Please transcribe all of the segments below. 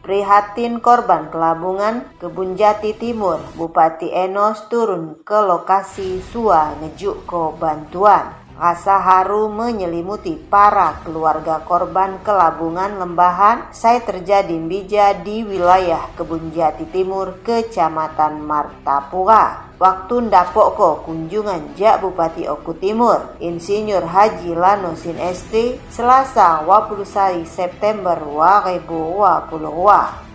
Prihatin korban kelabungan Kebun Jati Timur, Bupati Enos turun ke lokasi Sua ngejuk ko bantuan. Rasa haru menyelimuti para keluarga korban kelabungan lembahan saya terjadi bija di wilayah Kebun Jati Timur, Kecamatan Martapura. Waktu ndapok ko kunjungan Jak Bupati Oku Timur, Insinyur Haji Lanusin ST, Selasa 21 September 2022.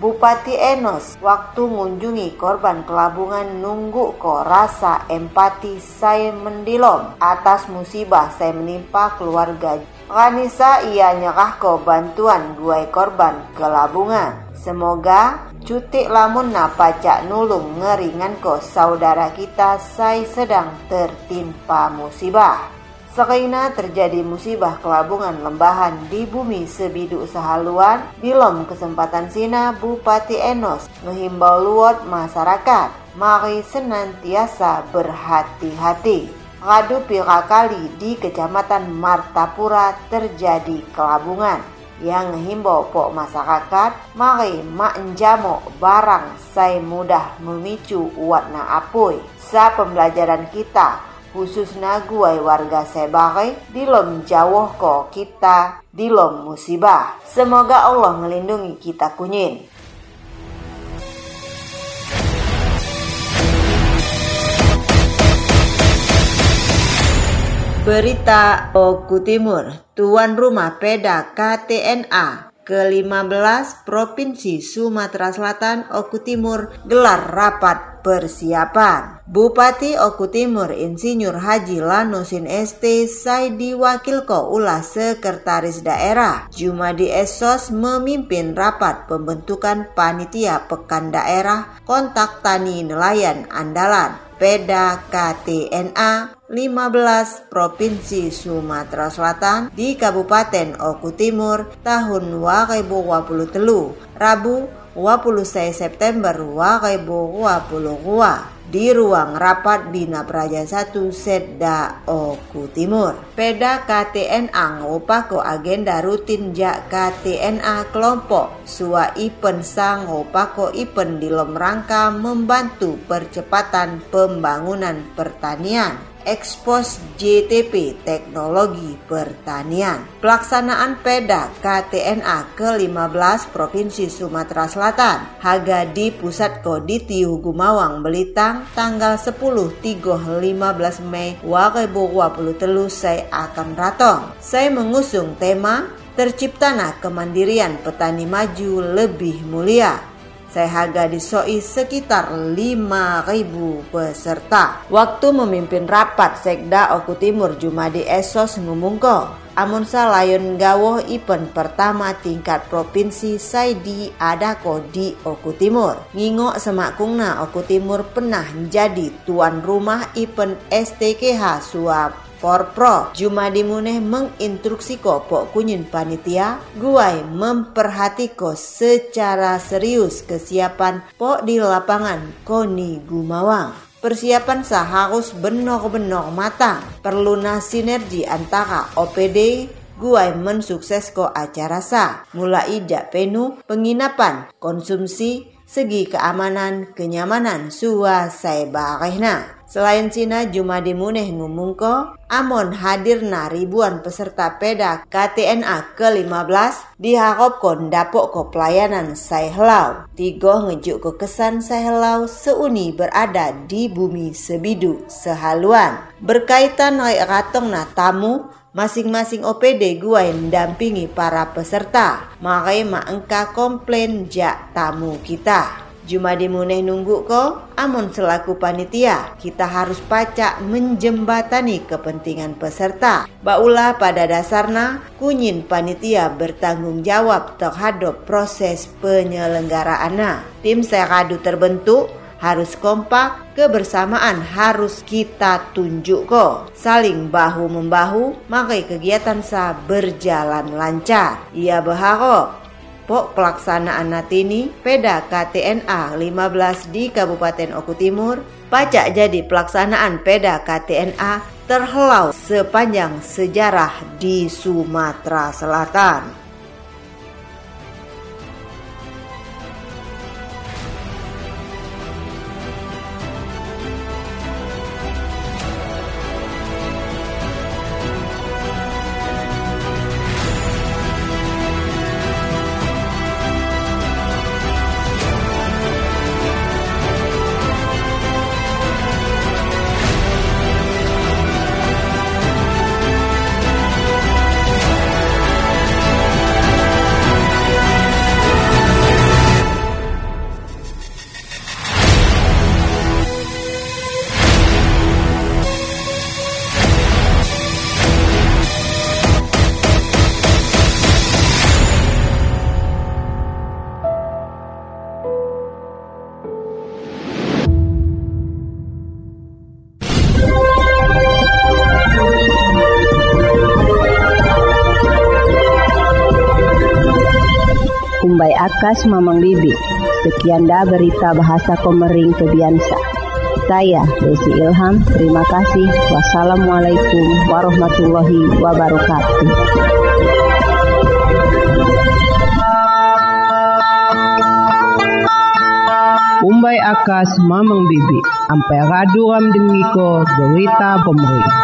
Bupati Enos waktu mengunjungi korban kelabungan nunggu ko rasa empati saya mendilom atas musibah saya menimpa keluarga. Ranisa ia nyerah ko bantuan guai korban kelabungan. Semoga cuti lamun pacak nulung ngeringan ko saudara kita saya sedang tertimpa musibah. Sekaina terjadi musibah kelabungan lembahan di bumi sebidu sehaluan, bilom kesempatan sina Bupati Enos ngehimbau luot masyarakat, mari senantiasa berhati-hati. Radu pira kali di Kecamatan Martapura terjadi kelabungan yang ngehimbau pok masyarakat mari mak njamo barang saya mudah memicu warna apui. Sa pembelajaran kita khusus naguai warga sebare dilom jauh ko kita dilom musibah. Semoga Allah melindungi kita kunyin Berita Oku Timur, tuan rumah peda KTNA ke-15 Provinsi Sumatera Selatan Oku Timur gelar rapat persiapan. Bupati Oku Timur Insinyur Haji Lanusin ST Saidi Wakilko ulah Sekretaris Daerah. Jumadi Esos memimpin rapat pembentukan panitia pekan daerah kontak tani nelayan andalan Peda KTNA 15 Provinsi Sumatera Selatan di Kabupaten Oku Timur tahun 2023 Rabu 26 September 2022 di ruang rapat Bina Praja 1 Sedda Oku Timur. Peda KTNA ngopako agenda rutin jak KTNA kelompok sua ipen sang ngopako ipen di rangka membantu percepatan pembangunan pertanian ekspos JTP Teknologi Pertanian. Pelaksanaan PEDA KTNA ke-15 Provinsi Sumatera Selatan Haga di Pusat Koditi Hugumawang Belitang tanggal 10 3 15 Mei 2023 saya akan ratong. Saya mengusung tema Terciptana Kemandirian Petani Maju Lebih Mulia saya harga disoi sekitar 5.000 peserta. Waktu memimpin rapat Sekda Oku Timur Jumadi Esos ngumungko. Amun layon gawoh ipen pertama tingkat provinsi Saidi Adako di Oku Timur. Ngingo semakungna Oku Timur pernah menjadi tuan rumah ipen STKH suap Porpro Jumadi Muneh menginstruksiko pok kunyin panitia guai memperhatiko secara serius kesiapan pok di lapangan Koni Gumawang. Persiapan seharus benor-benor matang. Perlu sinergi antara OPD, guai mensuksesko acara sa. Mulai jak penu, penginapan, konsumsi, segi keamanan, kenyamanan, suasai barehna Selain Cina, Jumadi Muneh ngumungko, Amon hadirna ribuan peserta peda KTNA ke-15 diharapkan dapok ke pelayanan Saihelau. Tigo ngejuk ke kesan Saihelau seuni berada di bumi sebidu sehaluan. Berkaitan oi ratong na tamu, masing-masing OPD gua yang mendampingi para peserta. Makai engka komplain jak tamu kita. Jumadi muneh nunggu ko, amon selaku panitia, kita harus pacak menjembatani kepentingan peserta. Baulah pada dasarnya, kunyin panitia bertanggung jawab terhadap proses penyelenggaraan. Tim seradu terbentuk, harus kompak, kebersamaan harus kita tunjuk ko. Saling bahu-membahu, maka kegiatan sa berjalan lancar. Ia berharap Pok pelaksanaan Natini Peda KTNA 15 di Kabupaten Oku Timur pacak jadi pelaksanaan Peda KTNA terhelau sepanjang sejarah di Sumatera Selatan. Kumbai Akas Mamang Bibi. Sekian dah berita bahasa Komering Kebiansa. Saya Desi Ilham, terima kasih. Wassalamualaikum warahmatullahi wabarakatuh. Umbai akas mamang bibi, ampai raduram dengiko berita pemerintah.